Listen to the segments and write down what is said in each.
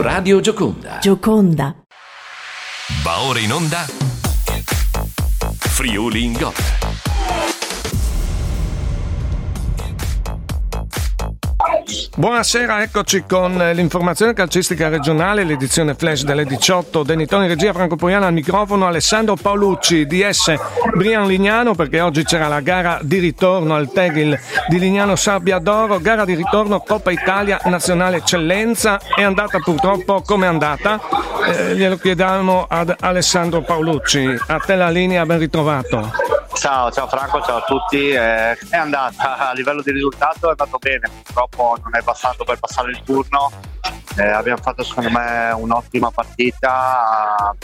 Radio Gioconda. Gioconda. Va ora in onda. Friuli in Gol. Buonasera, eccoci con l'informazione calcistica regionale, l'edizione flash delle 18. Denitoni regia Franco Poiana al microfono, Alessandro Paolucci, DS Brian Lignano, perché oggi c'era la gara di ritorno al Tegil di Lignano Sabbia d'Oro, gara di ritorno Coppa Italia Nazionale Eccellenza. È andata purtroppo come è andata? Eh, glielo chiediamo ad Alessandro Paolucci. A te la linea, ben ritrovato. Ciao, ciao Franco, ciao a tutti. Eh, è andata a livello di risultato, è andato bene, purtroppo non è bastato per passare il turno. Eh, abbiamo fatto secondo me un'ottima partita,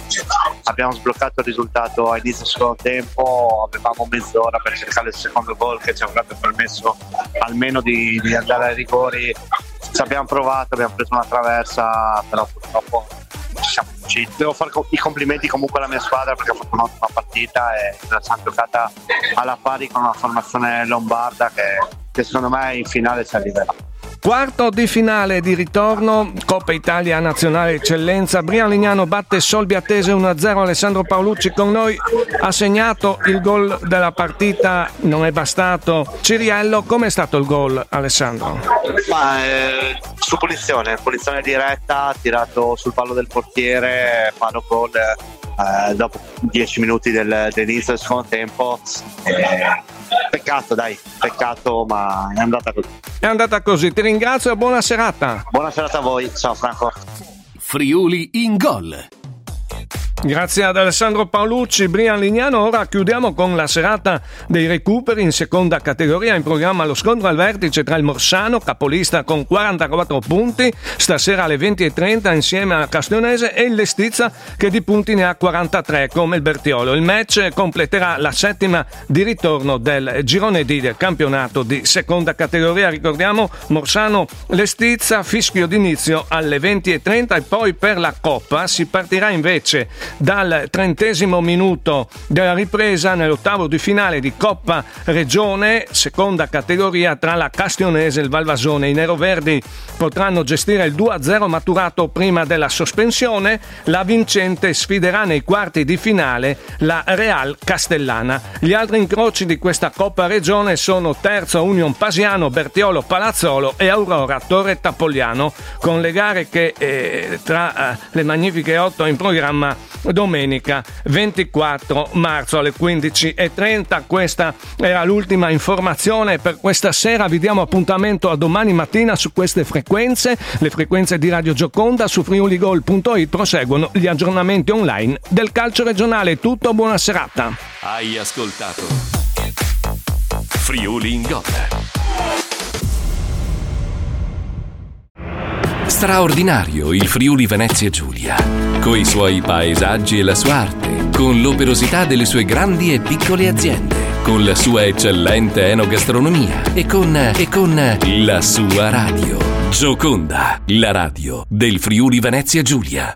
abbiamo sbloccato il risultato a inizio secondo tempo, avevamo mezz'ora per cercare il secondo gol che ci avrebbe permesso almeno di, di andare ai rigori. Ci abbiamo provato, abbiamo preso una traversa, però purtroppo ci. Devo fare i complimenti comunque alla mia squadra perché ha fatto un'ottima partita e la siamo giocata alla pari con una formazione lombarda che, che secondo me in finale ci arriverà. Quarto di finale di ritorno, Coppa Italia Nazionale Eccellenza. Brian Lignano batte Solbi Attese 1-0. Alessandro Paolucci con noi ha segnato il gol della partita, non è bastato. Ciriello, com'è stato il gol, Alessandro? Ma, eh, su punizione, punizione diretta, tirato sul palo del portiere, palo gol eh, dopo 10 minuti del, dell'inizio del secondo tempo. Eh, peccato, dai, peccato, ma è andata così. È andata così, ti ringrazio e buona serata. Buona serata a voi, ciao Franco. Friuli in gol. Grazie ad Alessandro Paolucci, Brian Lignano. Ora chiudiamo con la serata dei recuperi in seconda categoria. In programma lo scontro al vertice tra il Morsano, capolista con 44 punti, stasera alle 20.30 insieme a Castionese e il Lestizza che di punti ne ha 43 come il Bertiolo. Il match completerà la settima di ritorno del girone D del campionato di seconda categoria. Ricordiamo Morsano Lestizza, fischio d'inizio alle 20.30 e poi per la Coppa si partirà invece dal trentesimo minuto della ripresa nell'ottavo di finale di Coppa Regione, seconda categoria tra la Castionese e il Valvasone. I neroverdi potranno gestire il 2-0 maturato prima della sospensione. La vincente sfiderà nei quarti di finale la Real Castellana. Gli altri incroci di questa Coppa Regione sono Terzo Union Pasiano, Bertiolo Palazzolo e Aurora Torre Tapogliano, con le gare che eh, tra eh, le magnifiche otto in programma domenica 24 marzo alle 15.30. Questa era l'ultima informazione per questa sera. Vi diamo appuntamento a domani mattina su queste frequenze. Le frequenze di Radio Gioconda su friuligol.it proseguono gli aggiornamenti online del calcio regionale. Tutto, buona serata. Hai ascoltato Friuli in Gol. Straordinario il Friuli Venezia Giulia, coi suoi paesaggi e la sua arte, con l'operosità delle sue grandi e piccole aziende, con la sua eccellente enogastronomia e con, e con la sua radio. Gioconda, la radio del Friuli Venezia Giulia.